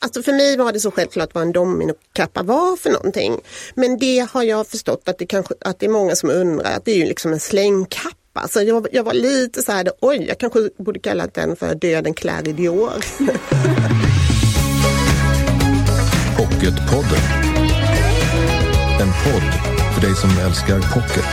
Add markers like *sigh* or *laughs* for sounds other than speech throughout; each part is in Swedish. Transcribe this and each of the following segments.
Alltså för mig var det så självklart vad en dominokappa var för någonting. Men det har jag förstått att det, kanske, att det är många som undrar, att det är ju liksom en slängkappa. Så jag, jag var lite så här, oj, jag kanske borde kalla den för Döden klär i Dior. *laughs* Pocketpodden. En podd för dig som älskar pocket.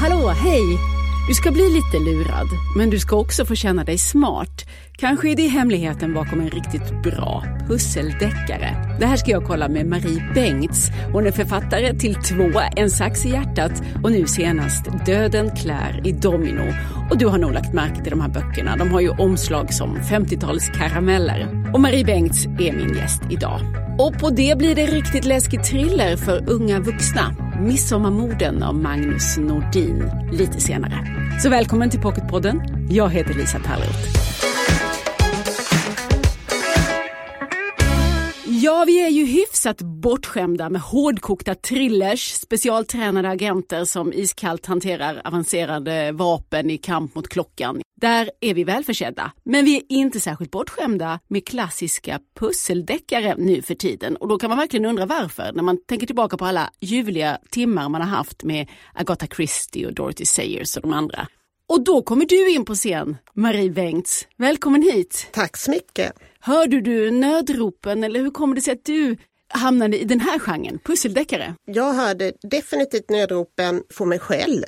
Hallå, hej! Du ska bli lite lurad, men du ska också få känna dig smart. Kanske är det hemligheten bakom en riktigt bra pusseldeckare. Det här ska jag kolla med Marie Bengts. Hon är författare till två, En sax i hjärtat och nu senast Döden klär i domino. Och du har nog lagt märke till de här böckerna. De har ju omslag som 50-talskarameller. Och Marie Bengts är min gäst idag. Och på det blir det riktigt läskig thriller för unga vuxna. Midsommarmorden av Magnus Nordin lite senare. Så välkommen till Pocketpodden. Jag heter Lisa Tallroth. Ja, vi är ju hyfsat bortskämda med hårdkokta thrillers, specialtränade agenter som iskallt hanterar avancerade vapen i kamp mot klockan. Där är vi välförsedda. Men vi är inte särskilt bortskämda med klassiska pusseldeckare nu för tiden. Och då kan man verkligen undra varför när man tänker tillbaka på alla ljuvliga timmar man har haft med Agatha Christie och Dorothy Sayers och de andra. Och då kommer du in på scen, Marie Bengts. Välkommen hit! Tack så mycket! Hörde du nödropen eller hur kommer det sig att du hamnade i den här genren, pusseldeckare? Jag hörde definitivt nödropen för mig själv.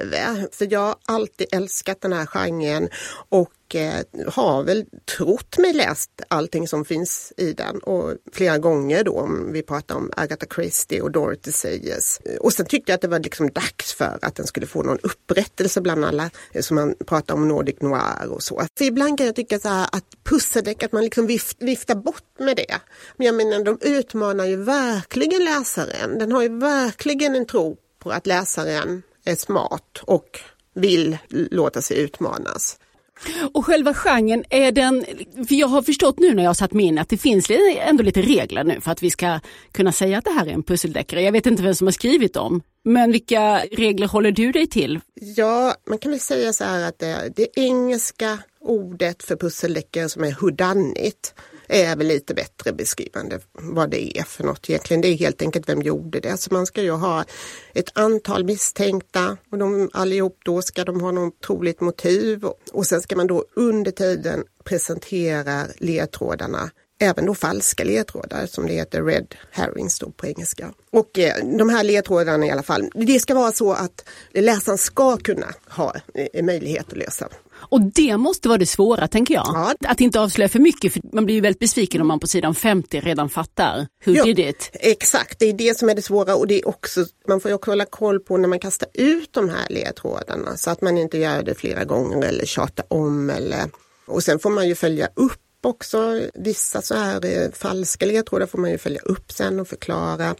För jag har alltid älskat den här genren och Eh, har väl trott mig läst allting som finns i den och flera gånger då om vi pratar om Agatha Christie och Dorothy Sayers. Och sen tyckte jag att det var liksom dags för att den skulle få någon upprättelse bland alla eh, som man pratar om Nordic Noir och så. så ibland kan jag tycka så här att pusseldeck, att man liksom vift, viftar bort med det. Men jag menar de utmanar ju verkligen läsaren. Den har ju verkligen en tro på att läsaren är smart och vill låta sig utmanas. Och själva genren, är den, för jag har förstått nu när jag har satt mig in att det finns ändå lite regler nu för att vi ska kunna säga att det här är en pusseldeckare. Jag vet inte vem som har skrivit dem, men vilka regler håller du dig till? Ja, man kan väl säga så här att det, det engelska ordet för pusseldeckare som är hurdanit är väl lite bättre beskrivande vad det är för något egentligen. Det är helt enkelt vem gjorde det. Så man ska ju ha ett antal misstänkta och de allihop då ska de ha något troligt motiv och sen ska man då under tiden presentera ledtrådarna även då falska ledtrådar som det heter Red Herrings då på engelska. Och eh, de här ledtrådarna i alla fall, det ska vara så att läsaren ska kunna ha eh, möjlighet att lösa och det måste vara det svåra tänker jag. Ja. Att inte avslöja för mycket, för man blir ju väldigt besviken om man på sidan 50 redan fattar who ja, did it. Exakt, det är det som är det svåra och det är också, man får ju också hålla koll på när man kastar ut de här ledtrådarna så att man inte gör det flera gånger eller tjatar om eller och sen får man ju följa upp också. Vissa så här eh, falska ledtrådar får man ju följa upp sen och förklara.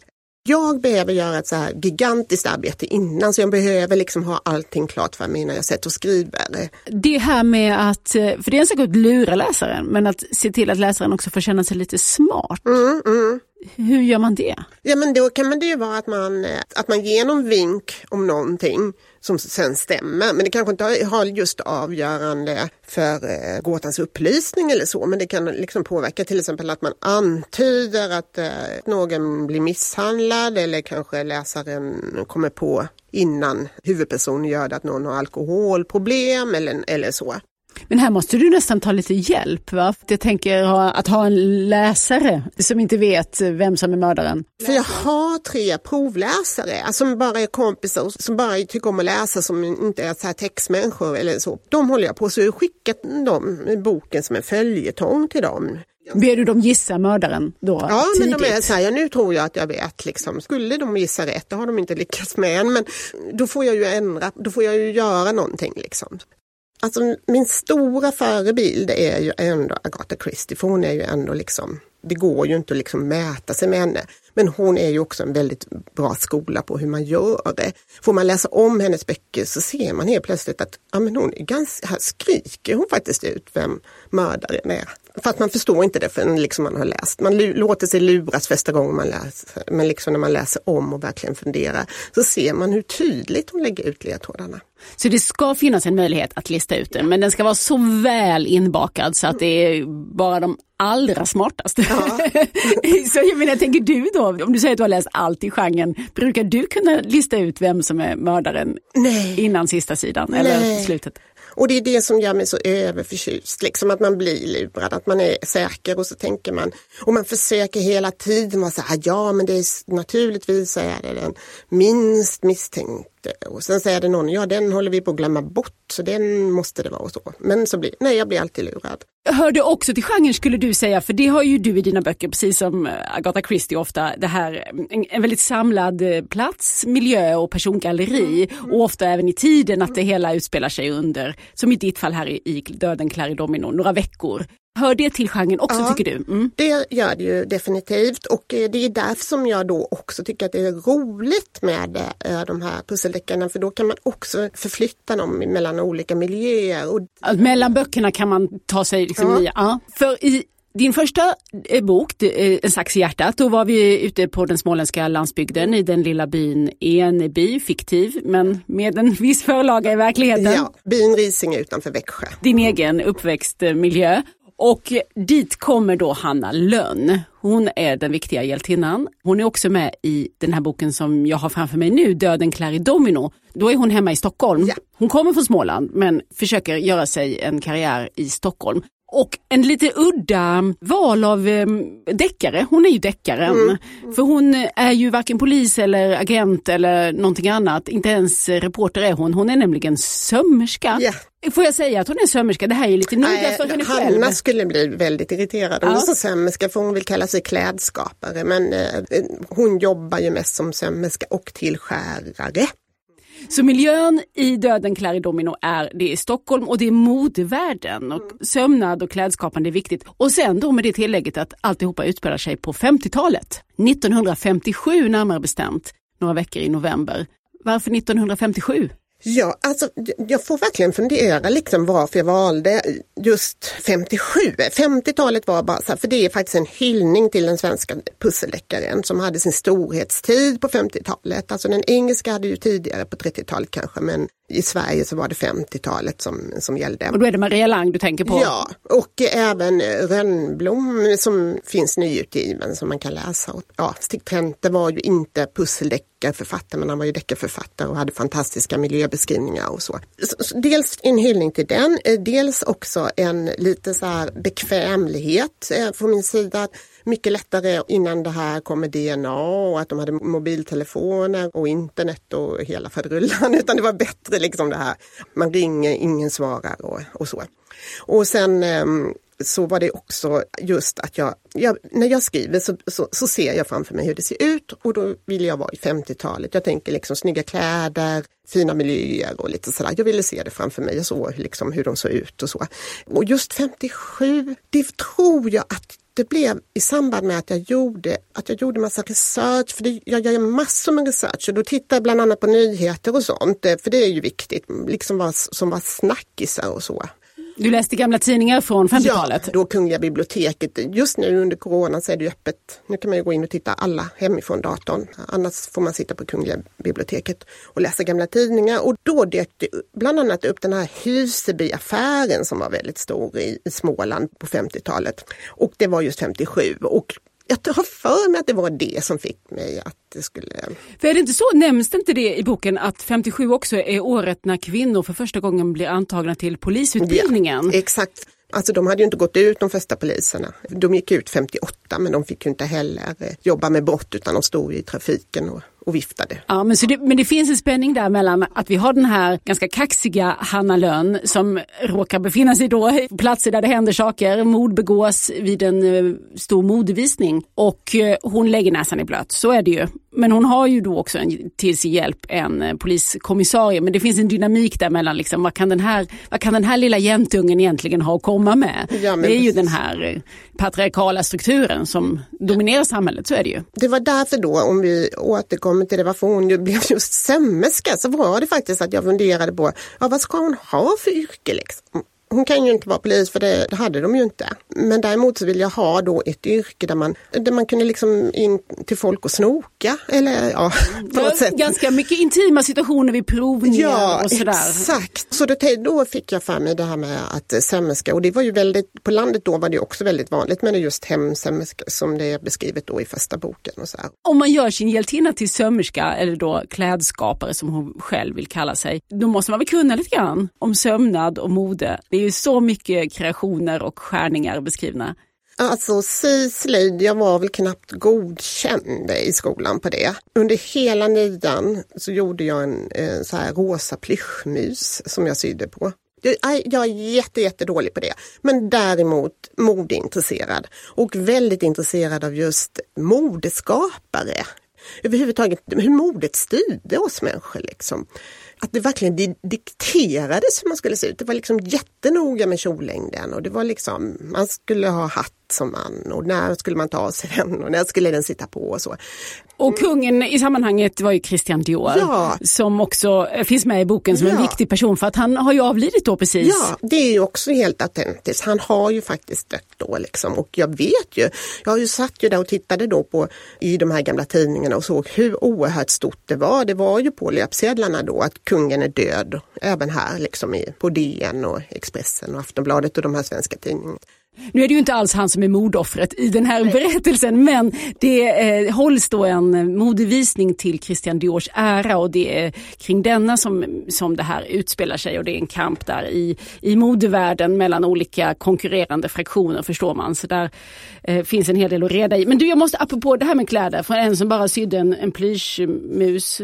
Jag behöver göra ett så här gigantiskt arbete innan så jag behöver liksom ha allting klart för mig innan jag sätter och skriver. Det här med att, eh, för det är en sak att lura läsaren, men att se till att läsaren också får känna sig lite smart. Mm, mm. Hur gör man det? Ja men då kan det ju vara att man, eh, att man ger någon vink om någonting som sen stämmer. Men det kanske inte har just avgörande för eh, gåtans upplysning eller så. Men det kan liksom påverka till exempel att man antyder att eh, någon blir misshandlad eller kanske läsaren kommer på innan huvudpersonen gör det att någon har alkoholproblem eller, eller så. Men här måste du nästan ta lite hjälp. Va? Jag tänker att ha en läsare som inte vet vem som är mördaren. För jag har tre provläsare alltså som bara är kompisar som bara tycker om att läsa som inte är så här textmänniskor eller så. De håller jag på så jag skickat dem boken som en följetong till dem. Ber du dem gissa mördaren då? Ja, tidigt? men de är så här, ja, nu tror jag att jag vet. Liksom. Skulle de gissa rätt, det har de inte lyckats med än, men då får jag ju ändra, då får jag ju göra någonting. Liksom. Alltså min stora förebild är ju ändå Agatha Christie, för hon är ju ändå liksom det går ju inte att liksom mäta sig med henne. Men hon är ju också en väldigt bra skola på hur man gör det. Får man läsa om hennes böcker så ser man helt plötsligt att ja, men hon är ganska, här skriker hon faktiskt ut vem mördaren är. För att man förstår inte det förrän liksom man har läst. Man låter sig luras första gången man läser. Men liksom när man läser om och verkligen funderar så ser man hur tydligt hon lägger ut ledtrådarna. Så det ska finnas en möjlighet att lista ut den men den ska vara så väl inbakad så att det är bara de allra smartaste. Ja. *laughs* så jag menar, tänker du då, om du säger att du har läst allt i genren, brukar du kunna lista ut vem som är mördaren Nej. innan sista sidan eller Nej. slutet? Och det är det som gör mig så överförtjust, liksom att man blir lurad, att man är säker och så tänker man, och man försöker hela tiden vara så här, ja men det är naturligtvis så är det den minst misstänkte och sen säger det någon, ja den håller vi på att glömma bort så den måste det vara och så. Men så blir, nej jag blir alltid lurad. Hör det också till genren skulle du säga, för det har ju du i dina böcker, precis som eh, Agatha Christie ofta, det här en, en väldigt samlad eh, plats, miljö och persongalleri mm. och ofta även i tiden att det hela utspelar sig under, som i ditt fall här i, i Döden klär i domino, några veckor. Hör det till genren också ja, tycker du? Mm. Det gör det ju definitivt och eh, det är därför som jag då också tycker att det är roligt med eh, de här pusseldeckarna för då kan man också förflytta dem mellan olika miljöer. Och... Mellan böckerna kan man ta sig liksom ja. i, ja. För i din första eh, bok, En sax i hjärtat, då var vi ute på den småländska landsbygden i den lilla byn Eneby, fiktiv men med en viss förlaga i verkligheten. Ja, byn Risinge utanför Växjö. Din egen uppväxtmiljö. Och dit kommer då Hanna Lönn. Hon är den viktiga hjältinnan. Hon är också med i den här boken som jag har framför mig nu, Döden i domino. Då är hon hemma i Stockholm. Hon kommer från Småland men försöker göra sig en karriär i Stockholm. Och en lite udda val av eh, deckare. Hon är ju deckaren. Mm. Mm. För hon är ju varken polis eller agent eller någonting annat. Inte ens reporter är hon. Hon är nämligen sömmerska. Yeah. Får jag säga att hon är sömmerska? Det här är lite noga för henne Hanna själv. Hanna skulle bli väldigt irriterad om ja. hon sa sömmerska för hon vill kalla sig klädskapare. Men eh, hon jobbar ju mest som sömmerska och tillskärare. Så miljön i Döden klär i domino är, det är Stockholm och det är modevärlden och sömnad och klädskapande är viktigt. Och sen då med det tillägget att alltihopa utspelar sig på 50-talet. 1957 närmare bestämt, några veckor i november. Varför 1957? Ja, alltså jag får verkligen fundera liksom varför jag valde just 57. 50-talet var bara så här, för det är faktiskt en hyllning till den svenska pusseldeckaren som hade sin storhetstid på 50-talet. Alltså den engelska hade ju tidigare på 30-talet kanske, men i Sverige så var det 50-talet som, som gällde. Och då är det Maria Lang du tänker på? Ja, och även Rönnblom som finns nyutgiven som man kan läsa. Ja, Stig Trente var ju inte pusseldeckarförfattare men han var ju deckarförfattare och hade fantastiska miljöbeskrivningar och så. Dels en hyllning till den, eh, dels också en lite så här bekvämlighet eh, från min sida mycket lättare innan det här kommer DNA och att de hade mobiltelefoner och internet och hela faderullan *laughs* utan det var bättre liksom det här. Man ringer, ingen svarar och, och så. Och sen ehm, så var det också just att jag, jag när jag skriver så, så, så, ser jag framför mig hur det ser ut och då vill jag vara i 50-talet. Jag tänker liksom snygga kläder, fina miljöer och lite sådär. Jag ville se det framför mig, jag såg liksom hur de såg ut och så. Och just 57, det tror jag att det blev i samband med att jag gjorde, att jag gjorde massa research, för det, jag gör massor med research och då tittar jag bland annat på nyheter och sånt, eh, för det är ju viktigt, liksom vad som var snackisar och så. Du läste gamla tidningar från 50-talet? Ja, då Kungliga biblioteket. Just nu under corona så är det öppet. Nu kan man ju gå in och titta alla hemifrån datorn. Annars får man sitta på Kungliga biblioteket och läsa gamla tidningar. Och då dök det bland annat upp den här Husebyaffären som var väldigt stor i, i Småland på 50-talet. Och det var just 57. Och jag har för mig att det var det som fick mig att det skulle... För är det inte så, nämns det inte det i boken att 57 också är året när kvinnor för första gången blir antagna till polisutbildningen? Ja, exakt. Alltså de hade ju inte gått ut de första poliserna. De gick ut 58 men de fick ju inte heller eh, jobba med brott utan de stod i trafiken och, och viftade. Ja, men, så det, men det finns en spänning där mellan att vi har den här ganska kaxiga Hanna Lönn som råkar befinna sig då på platser där det händer saker. Mord begås vid en eh, stor modevisning och eh, hon lägger näsan i blöt. Så är det ju. Men hon har ju då också en, till sin hjälp en eh, poliskommissarie. Men det finns en dynamik där mellan liksom, vad, kan den här, vad kan den här lilla jäntungen egentligen ha att komma med? Ja, det är ju precis. den här eh, patriarkala strukturen som dominerar samhället, så är det ju. Det var därför då, om vi återkommer till det varför hon ju blev just sömmerska, så var det faktiskt att jag funderade på, ja, vad ska hon ha för yrke liksom? Hon kan ju inte vara polis för det, det hade de ju inte. Men däremot så vill jag ha då ett yrke där man, där man kunde liksom in till folk och snoka. Eller ja, *laughs* på något sätt. Ganska mycket intima situationer vid provningar Ja, och sådär. exakt. Så då, då fick jag för mig det här med att sömmerska och det var ju väldigt, på landet då var det också väldigt vanligt med just hemsömmerska som det är beskrivet då i första boken. Och så här. Om man gör sin hjältinna till sömmerska eller då klädskapare som hon själv vill kalla sig, då måste man väl kunna lite grann om sömnad och mode. Det ju så mycket kreationer och skärningar beskrivna. Alltså syslöjd, jag var väl knappt godkänd i skolan på det. Under hela nian så gjorde jag en eh, så här rosa plyschmus som jag sydde på. Jag, jag är jätte, jättedålig på det. Men däremot modeintresserad och väldigt intresserad av just modeskapare. Överhuvudtaget hur modet styrde oss människor. Liksom. Att det verkligen dikterades hur man skulle se ut. Det var liksom jättenoga med kjollängden och det var liksom, man skulle ha hatt som man och när skulle man ta av sig *laughs* den och när skulle den sitta på och så. Och kungen i sammanhanget var ju Christian Dior Ja. som också eh, finns med i boken som en Ja. viktig person för att han har ju avlidit då precis. Ja, det är ju också helt autentiskt. Han har ju faktiskt dött då liksom. Och jag vet ju, jag har ju satt ju där och tittade då på i de här gamla tidningarna och såg hur oerhört stort det var. Det var ju på löpsedlarna då att kungen är död. Även här liksom i, på DN och Expressen och Aftonbladet och de här svenska tidningarna. Nu är det ju inte alls han som är mordoffret i den här berättelsen men det eh, hålls då en eh, modevisning till Christian Diors ära och det är kring denna som, som det här utspelar sig och det är en kamp där i, i modevärlden mellan olika konkurrerande fraktioner förstår man. Så där eh, finns en hel del att reda i. Men du jag måste apropå det här med kläder, för en som bara sydde en, en plyschmus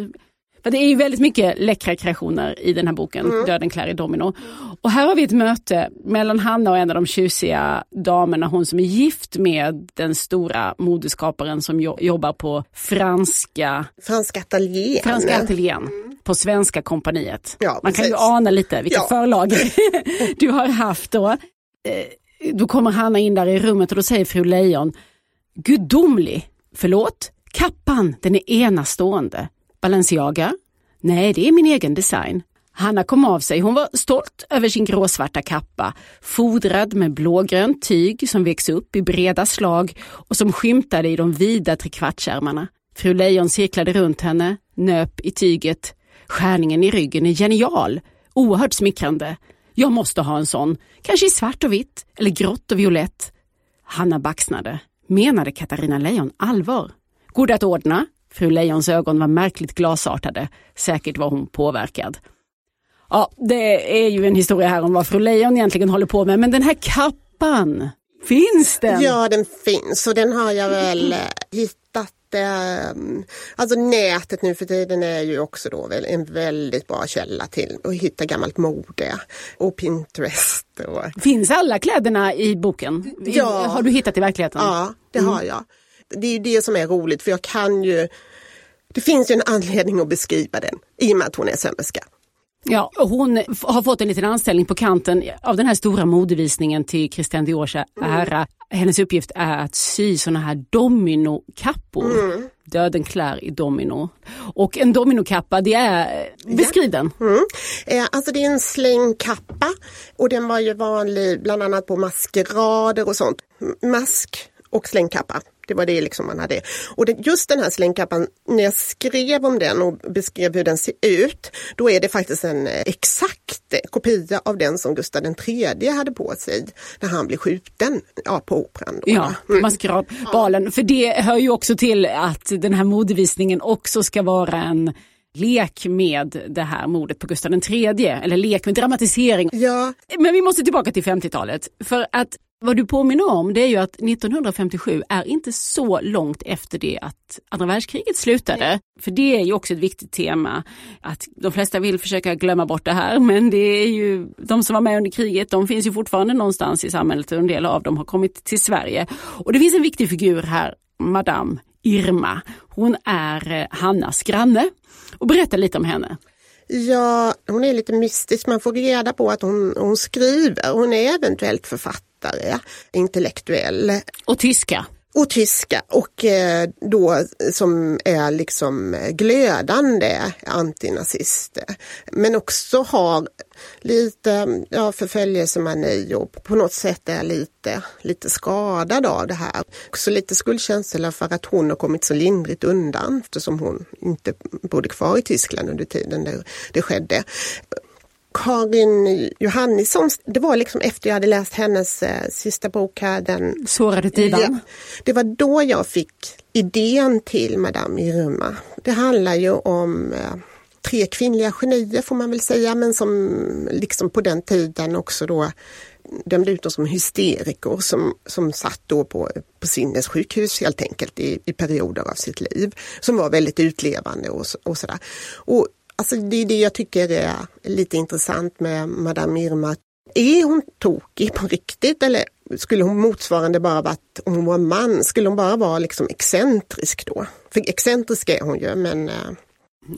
för det är ju väldigt mycket läckra kreationer i den här boken, Döden klär i domino. Och här har vi ett möte mellan Hanna och en av de tjusiga damerna, hon som är gift med den stora modeskaparen som jo- jobbar på franska, Franska ateljén. franska ateljén på Svenska kompaniet. Ja, Man kan ju ana lite vilka Ja. förlag *laughs* du har haft då. Eh, Då kommer Hanna in där i rummet och då säger fru Lejon, gudomlig, förlåt, kappan, den är enastående. Balenciaga? Nej, det är min egen design. Hanna kom av sig. Hon var stolt över sin gråsvarta kappa, fodrad med blågrönt tyg som växte upp i breda slag och som skymtade i de vida trekvartsärmarna. Fru Lejon cirklade runt henne, nöp i tyget. Skärningen i ryggen är genial, oerhört smickrande. Jag måste ha en sån, kanske i svart och vitt eller grått och violett. Hanna baxnade. Menade Katarina Lejon allvar? Går det att ordna? Fru Lejons ögon var märkligt glasartade. Säkert var hon påverkad. Ja, det är ju en historia här om vad fru Lejon egentligen håller på med, men den här kappan, finns den? Ja, den finns och den har jag väl eh, hittat. eh, Alltså nätet nu för tiden är ju också då en väldigt bra källa till att hitta gammalt mode och Pinterest. Och, Finns alla kläderna i boken? Ja. Har du hittat i verkligheten? ja, det har jag. Det är ju det som är roligt för jag kan ju det finns ju en anledning att beskriva den i och med att hon är sömmerska. Ja, hon har fått en liten anställning på kanten av den här stora modevisningen till Christian Diors ära. Hennes uppgift är att sy såna här dominokappor. Döden klär i domino. Och en dominokappa, det är, beskriv den. Mm. Eh, alltså det är en slängkappa och den var ju vanlig bland annat på maskerader och sånt. Mask och slängkappa. Det var det liksom man hade. Och det, just den här slängkappan, när jag skrev om den och beskrev hur den ser ut, då är det faktiskt en eh, exakt kopia av den som Gustav III hade på sig när han blev skjuten ja, på Operan. Då. Ja, maskeradbalen. För det hör ju också till att den här modevisningen också ska vara en lek med det här mordet på Gustav III, eller lek med dramatisering. Ja, Men vi måste tillbaka till 50-talet. För att vad du påminner om det är ju att 1957 är inte så långt efter det att andra världskriget slutade. För det är ju också ett viktigt tema. Att de flesta vill försöka glömma bort det här men det är ju de som var med under kriget de finns ju fortfarande någonstans i samhället och en del av dem har kommit till Sverige. Och det finns en viktig figur här, Madame Irma. Hon är eh, Hannas granne. Och berätta lite om henne. Ja, hon är lite mystisk. Man får reda på att hon, hon skriver. Hon är eventuellt författare, intellektuell. Och tyska och tyska och eh, då som är liksom glödande antinazister. Men också har lite ja, förföljelsemani och på något sätt är lite, lite skadad av det här. Också lite skuldkänsla för att hon har kommit så lindrigt undan eftersom hon inte bodde kvar i Tyskland under tiden det, det skedde. Karin Johannisson, det var liksom efter jag hade läst hennes eh, sista bok här. Den, Sårade divan? Ja, det var då jag fick idén till Madame Irma. Det handlar ju om eh, tre kvinnliga genier får man väl säga, men som liksom på den tiden också då dömde ut dem som hysteriker som, som satt då på, på sinnessjukhus helt enkelt i, i perioder av sitt liv. Som var väldigt utlevande och, och sådär. Och Alltså det är det jag tycker är lite intressant med Madame Irma. Är hon tokig på riktigt eller skulle hon motsvarande bara varit, om hon var man, skulle hon bara vara liksom excentrisk då? För excentrisk är hon ju men eh,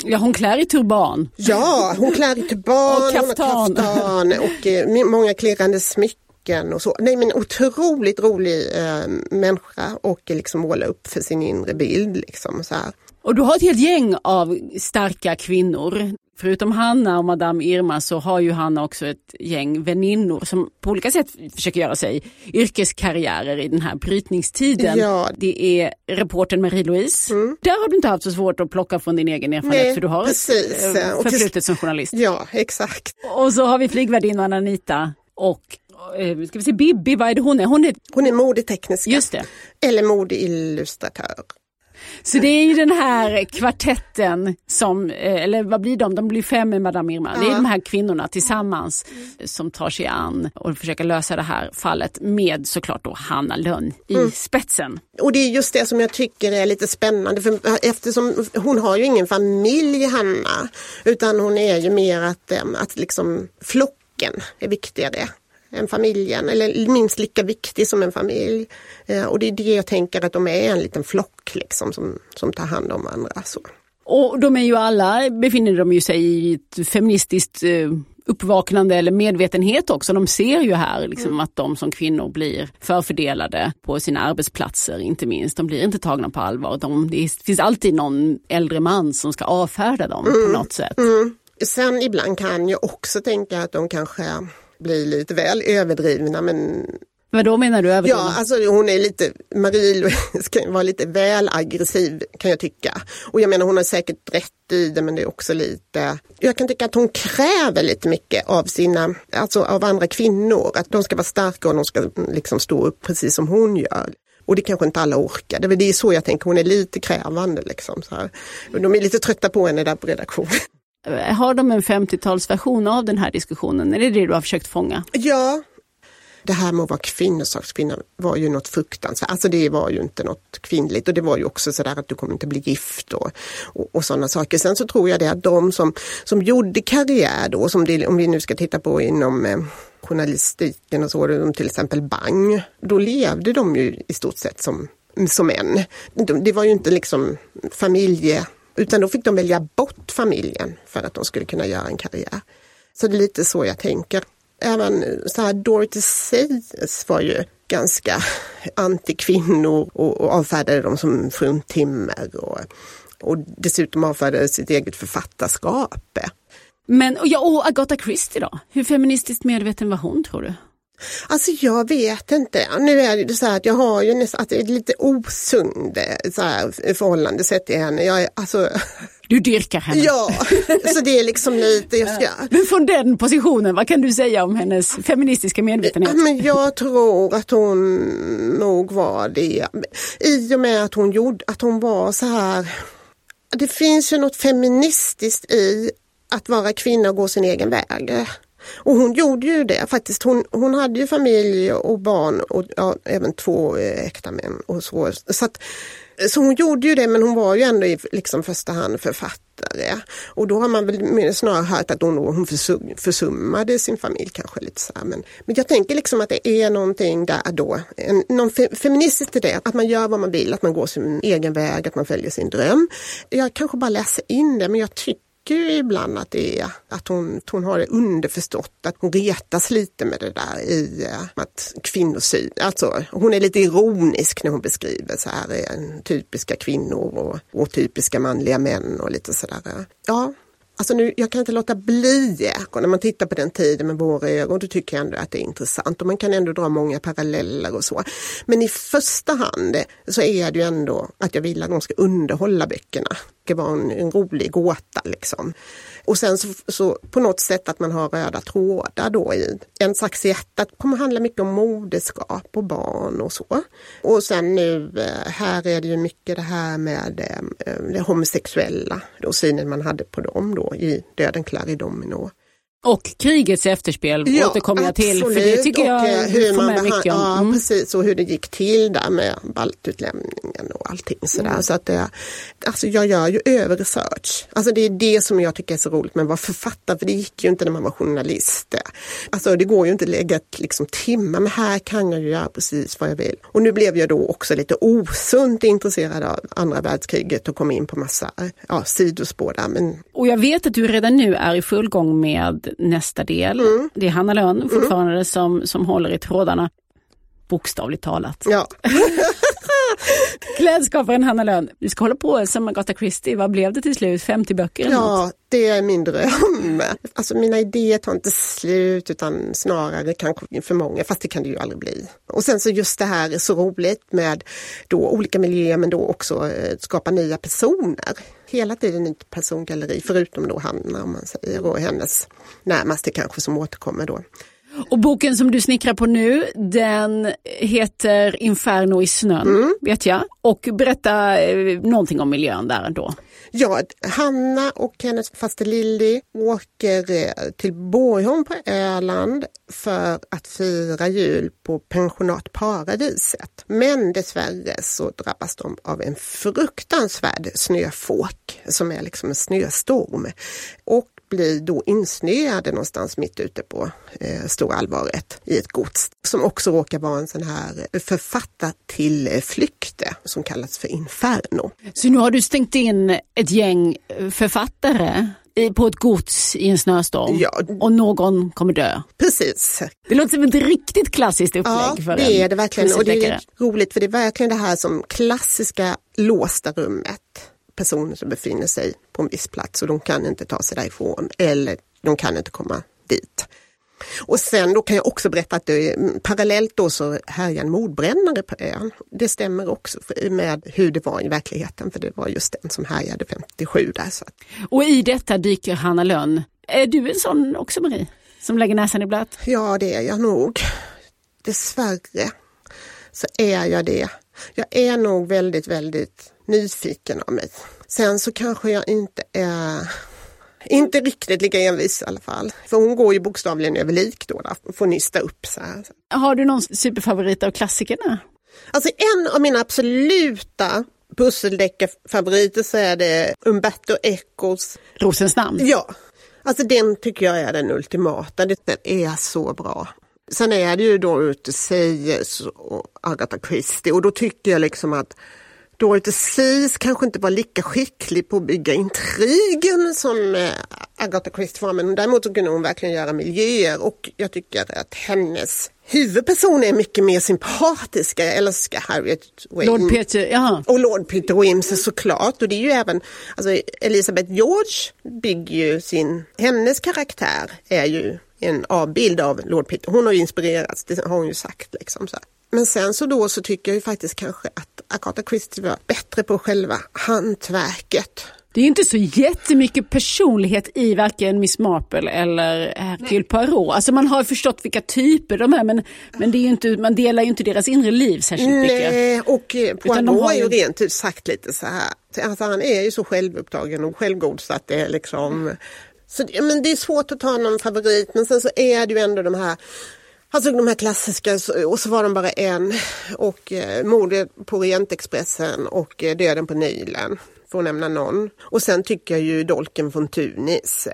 Ja, hon klär i turban. Ja, hon klär i turban, och kaftan. kaftan och eh, många klirrande smycken och så. Nej men otroligt rolig eh, människa och liksom måla upp för sin inre bild. Liksom, så här. Och du har ett helt gäng av starka kvinnor. Förutom Hanna och Madame Irma så har ju Hanna också ett gäng väninnor som på olika sätt försöker göra sig yrkeskarriärer i den här brytningstiden. Ja. Det är reporten Marie-Louise. Mm. Där har du inte haft så svårt att plocka från din egen erfarenhet Nej, för du har precis. ett eh, förflutet som journalist. Ja, exakt. Och så har vi flygvärdinnan Anita och eh, ska vi se, Bibi, vad är det hon är? Hon är, hon är modetekniska. Just det. Eller modeillustratör. Så det är ju den här kvartetten som, eh, eller vad blir de? De blir fem med Madame Irma. Det är de här kvinnorna tillsammans som tar sig an och försöker lösa det här fallet med såklart då Hanna Lönn i mm. spetsen. Och det är just det som jag tycker är lite spännande för eftersom hon har ju ingen familj Hanna utan hon är ju mer att, eh, att liksom flocken är viktigare än familjen, eller minst lika viktig som en familj. Eh, och det är det jag tänker att de är en liten flock liksom som, som tar hand om andra. Så. Och de är ju alla, befinner de ju sig i ett feministiskt eh, uppvaknande eller medvetenhet också. De ser ju här liksom mm. att de som kvinnor blir förfördelade på sina arbetsplatser, inte minst. De blir inte tagna på allvar. De, det finns alltid någon äldre man som ska avfärda dem mm. på något sätt. Mm. Sen ibland kan jag också tänka att de kanske blir lite väl överdrivna men vad då menar du överdrivna? Ja, alltså hon är lite, Marie *laughs* ska vara lite väl aggressiv kan jag tycka. Och jag menar hon har säkert rätt i det men det är också lite, jag kan tycka att hon kräver lite mycket av sina, alltså av andra kvinnor. Att de ska vara starka och de ska liksom stå upp precis som hon gör. Och det kanske inte alla orkar. Det är så jag tänker, hon är lite krävande. Liksom, så här. De är lite trötta på henne där på redaktionen. Eh, har de en 50-talsversion av den här diskussionen? Är det det du har försökt fånga? Ja. Det här med att vara kvinnosakskvinna var ju något fruktansvärt. Alltså det var ju inte något kvinnligt och det var ju också sådär att du kommer inte bli gift och, och, och sådana saker. Sen så tror jag det att de som, som gjorde karriär då, som det, om vi nu ska titta på inom eh, journalistiken och så, till exempel Bang, då levde de ju i stort sett som, som män. Det var ju inte liksom familje utan då fick de välja bort familjen för att de skulle kunna göra en karriär. Så det är lite så jag tänker. Även så här Dorothy Sayers var ju ganska *laughs* antikvinnor och, och avfärdade dem som fruntimmer och, och dessutom avfärdade sitt eget författarskap. Men och, ja, och Agatha Christie då? Hur feministiskt medveten var hon tror du? Alltså jag vet inte. Nu är det så här att jag har ju nästan det är lite osund eh, så här, förhållande sett till henne. Jag är, alltså... Du dyrkar henne? Ja, så det är liksom lite... Jag ska... *laughs* Men från den positionen, vad kan du säga om hennes feministiska medvetenhet? Men jag tror att hon nog var det. I och med att hon, gjorde, att hon var så här... Det finns ju något feministiskt i att vara kvinna och gå sin egen väg. Och hon gjorde ju det faktiskt. Hon, hon hade ju familj och barn och ja, även två eh, äkta män. Och så. Så, att, så hon gjorde ju det men hon var ju ändå i liksom första hand författare. Och då har man väl snarare hört att hon, hon försum, försummade sin familj kanske lite så men, men jag tänker liksom att det är någonting där då, en, någon fe, feministiskt i det, att man gör vad man vill, att man går sin egen väg, att man följer sin dröm. Jag kanske bara läser in det men jag tycker tycker ju ibland att det är att hon, hon har det underförstått, att hon retas lite med det där i eh, att kvinnosyn, alltså hon är lite ironisk när hon beskriver så här eh, typiska kvinnor och, och typiska manliga män och lite sådär. Eh. Ja, Alltså nu, jag kan inte låta bli, när man tittar på den tiden med våra ögon, då tycker jag ändå att det är intressant och man kan ändå dra många paralleller och så. Men i första hand så är det ju ändå att jag vill att de ska underhålla böckerna. Det var en, en rolig gåta liksom. Och sen så, så, på något sätt att man har röda trådar då i En sax i hjärtat kommer handla mycket om moderskap och barn och så. Och sen nu eh, här är det ju mycket det här med eh, eh, det homosexuella, och synen man hade på dem då i Döden klär i domino. Och krigets efterspel ja, återkommer jag till för det tycker jag och, eh, hur får med mycket om. Ja mm. precis och hur det gick till där med baltutlämningen och allting sådär. Mm. Så att det, alltså jag gör ju över research. Alltså det är det som jag tycker är så roligt med att vara författare för det gick ju inte när man var journalist. Alltså det går ju inte att lägga liksom, timmar men här kan jag ju göra precis vad jag vill. Och nu blev jag då också lite osunt intresserad av andra världskriget och kom in på massa ja, sidospår där. Men... Och jag vet att du redan nu är i full gång med nästa del. Mm. Det är Hanna Lönn mm. fortfarande mm. som, som håller i trådarna. Bokstavligt talat. Ja. *laughs* *laughs* Klädskaparen Hanna Lönn, du ska hålla på som Agatha Christie, vad blev det till slut? 50 böcker? Eller ja, något? det är min dröm. Alltså mina idéer tar inte slut utan snarare kanske för många, fast det kan det ju aldrig bli. Och sen så just det här är så roligt med då olika miljöer men då också eh, skapa nya personer. Hela tiden ett persongalleri, förutom då Hanna om man säger och hennes närmaste kanske som återkommer då. Och boken som du snickrar på nu, den heter Inferno i snön, mm. vet jag. Och berätta eh, någonting om miljön där då. Ja, Hanna och hennes faste Lilly åker eh, till Borgholm på Öland för att fira jul på pensionat Paradiset. Men dessvärre så drabbas de av en fruktansvärd snöfåk som är liksom en snöstorm. Och blir då insnöade någonstans mitt ute på eh, Storalvaret i ett gods som också råkar vara en sån här författartillflykte som kallas för Inferno. Så nu har du stängt in ett gäng författare på ett gods i en snöstorm ja. och någon kommer dö. Precis. Det låter som ett riktigt klassiskt upplägg. Ja, för det är det verkligen och det är roligt för det är verkligen det här som klassiska låsta rummet personer som befinner sig på en viss plats och de kan inte ta sig därifrån eller de kan inte komma dit. Och sen då kan jag också berätta att det, parallellt då så härjar en mordbrännare på ön. Det stämmer också med hur det var i verkligheten för det var just den som härjade 57 där. Så. Och i detta dyker Hanna Lönn. Är du en sån också Marie? Som lägger näsan i blöt? Ja det är jag nog. Dessvärre så är jag det. Jag är nog väldigt, väldigt nyfiken av mig. Sen så kanske jag inte är inte riktigt lika envis i alla fall. För hon går ju bokstavligen över lik då, då får nysta upp så här. Har du någon superfavorit av klassikerna? Alltså en av mina absoluta pusseldeckarfavoriter så är det Umberto Ecos Rosens namn? Ja, alltså den tycker jag är den ultimata. Den är så bra. Sen är det ju då ute Seyes och Agatha Christie och då tycker jag liksom att Dorothy Sayers kanske inte var lika skicklig på att bygga intrigen som eh, Agatha Christie var men däremot så kunde hon verkligen göra miljöer och jag tycker att hennes huvudperson är mycket mer sympatiska, eller ska Harriet Wayne. Lord Peter, ja. Och Lord Peter Wimsey såklart. Och det är ju även, alltså Elizabeth George bygger ju sin, hennes karaktär är ju en avbild av Lord Peter. Hon har ju inspirerats, det har hon ju sagt. Liksom, så Men sen så då så tycker jag ju faktiskt kanske att Agatha Christie var bättre på själva hantverket. Det är inte så jättemycket personlighet i varken Miss Marple eller Hercule Poirot. Alltså man har förstått vilka typer de är men, men det är inte, man delar ju inte deras inre liv särskilt mycket. Nej, och eh, Poirot har ju rent ut sagt lite så här. Alltså han är ju så självupptagen och självgod så att det är liksom så, men det är svårt att ta någon favorit men sen så är det ju ändå de här Alltså de här klassiska, och så var de bara en. Och eh, mordet på Orientexpressen och eh, Döden på Nilen, för att nämna någon. Och sen tycker jag ju Dolken från Tunis.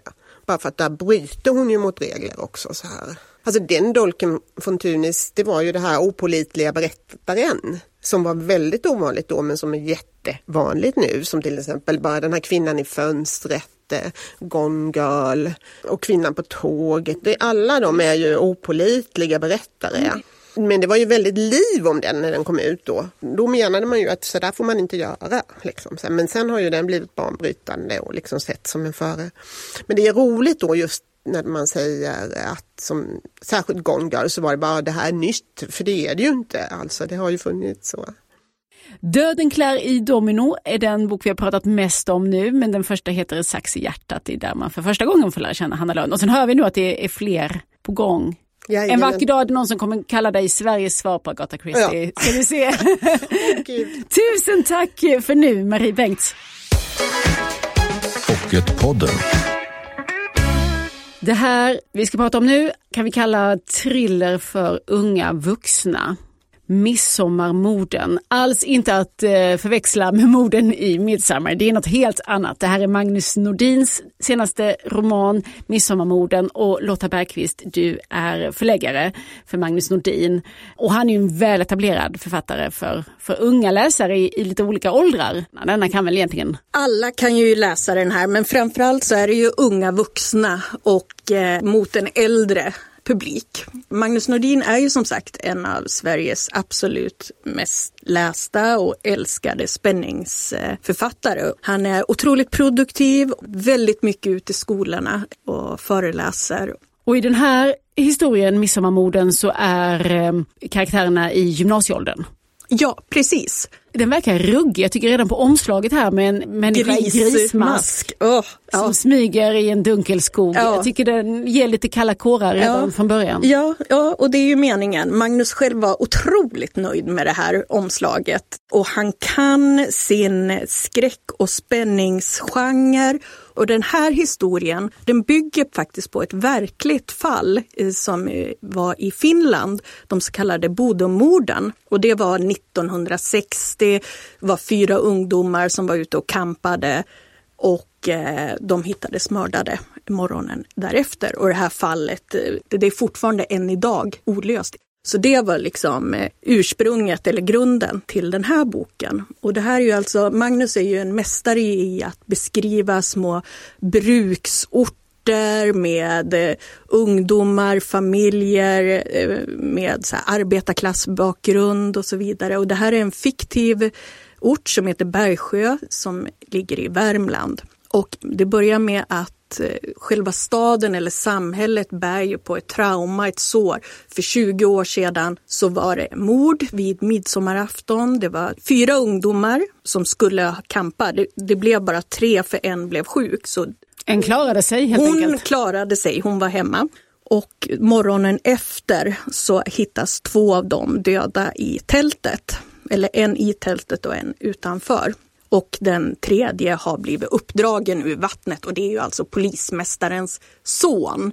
Bara för att där bryter hon ju mot regler också så här. Alltså den Dolken från Tunis, det var ju det här opolitliga berättaren som var väldigt ovanligt då men som är jättevanligt nu. Som till exempel bara den här kvinnan i fönstret Gone Girl och Kvinnan på tåget. Alla de är ju opolitliga berättare. Mm. Men det var ju väldigt liv om den när den kom ut då. Då menade man ju att så där får man inte göra. Liksom. Men sen har ju den blivit banbrytande och liksom sett som en före. Men det är roligt då just när man säger att som särskilt Gone Girl så var det bara det här är nytt, för det är det ju inte. Alltså det har ju funnits så. Döden klär i domino är den bok vi har pratat mest om nu, men den första heter Sax i hjärtat. Det är där man för första gången får lära känna Hanna Lönn. Och sen hör vi nu att det är fler på gång. Jajamän. En vacker dag är det någon som kommer kalla dig Sveriges svar på Agatha Christie. Ja. Ska vi se? *laughs* Tusen tack för nu, Marie Bengts. Pocketpodden. Det här vi ska prata om nu kan vi kalla thriller för unga vuxna. Midsommarmorden. Alls inte att eh, förväxla med morden i Midsommar. Det är något helt annat. Det här är Magnus Nordins senaste roman Midsommarmorden och Lotta Bergqvist, du är förläggare för Magnus Nordin. Och han är ju en väletablerad författare för, för unga läsare i, i lite olika åldrar. Denna kan väl egentligen... Alla kan ju läsa den här men framförallt så är det ju unga vuxna och eh, mot en äldre publik. Magnus Nordin är ju som sagt en av Sveriges absolut mest lästa och älskade spänningsförfattare. Han är otroligt produktiv, väldigt mycket ute i skolorna och föreläser. Och i den här historien, Midsommarmorden, så är eh, karaktärerna i gymnasieåldern. Ja, precis. Den verkar ruggig. Jag tycker redan på omslaget här med en människa Gris, i grismask oh, som ja. smyger i en dunkel skog. Ja. Jag tycker den ger lite kalla kårar redan ja. från början. Ja, ja, och det är ju meningen. Magnus själv var otroligt nöjd med det här omslaget och han kan sin skräck och spänningsgenre och den här historien den bygger faktiskt på ett verkligt fall eh, som eh, var i Finland, de så kallade Bodomorden. Och det var 1960, det var fyra ungdomar som var ute och kampade och eh, de hittades mördade morgonen därefter. Och det här fallet, eh, det är fortfarande än idag olöst. Så det var liksom eh, ursprunget eller grunden till den här boken. Och det här är ju alltså, Magnus är ju en mästare i att beskriva små bruksorter med eh, ungdomar, familjer eh, med så här arbetarklassbakgrund och så vidare. Och det här är en fiktiv ort som heter Bergsjö som ligger i Värmland. Och det börjar med att eh, själva staden eller samhället bär ju på ett trauma, ett sår. För 20 år sedan så var det mord vid midsommarafton. Det var fyra ungdomar som skulle kampa. Det, det blev bara tre för en blev sjuk. Så en klarade sig helt hon enkelt? Klarade sig, hon var hemma. Och morgonen efter så hittas två av dem döda i tältet. Eller en i tältet och en utanför och den tredje har blivit uppdragen ur vattnet och det är ju alltså polismästarens son.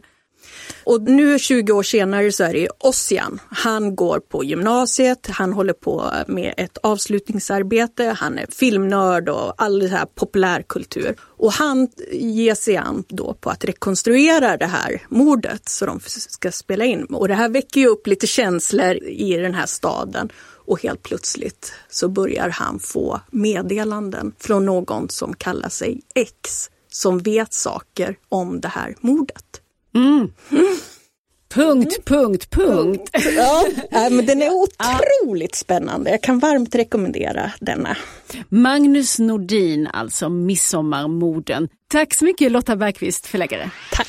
Och nu 20 år senare så är det Ossian. Han går på gymnasiet, han håller på med ett avslutningsarbete, han är filmnörd och all det här populärkultur. Och han ger sig an då på att rekonstruera det här mordet så de ska spela in. Och det här väcker ju upp lite känslor i den här staden. Och helt plötsligt så börjar han få meddelanden från någon som kallar sig X som vet saker om det här mordet. Mm. Mm. Punkt, punkt, punkt. Ja, men den är *laughs* otroligt spännande. Jag kan varmt rekommendera denna. Magnus Nordin, alltså Midsommarmorden. Tack så mycket Lotta Bergqvist, förläggare. Tack.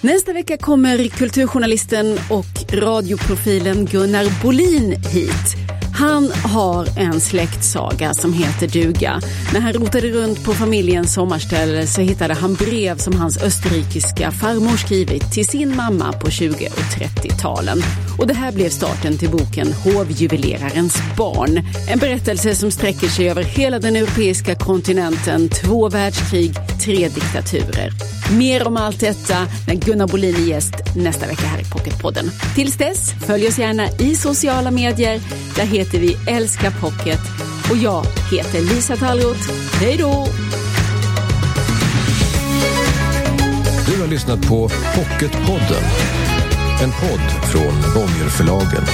Nästa vecka kommer kulturjournalisten och radioprofilen Gunnar Bolin hit. Han har en släktsaga som heter duga. När han rotade runt på familjens sommarställe så hittade han brev som hans österrikiska farmor skrivit till sin mamma på 20 och 30-talen. Och det här blev starten till boken Hovjuvelerarens barn. En berättelse som sträcker sig över hela den europeiska kontinenten, två världskrig, tre diktaturer. Mer om allt detta när Gunnar Bolin är gäst nästa vecka här i Pocketpodden. Tills dess, följ oss gärna i sociala medier. Där heter vi Älska Pocket. Och jag heter Lisa Tallroth. Hej då! Du har lyssnat på Pocketpodden. En podd från Bonnierförlagen.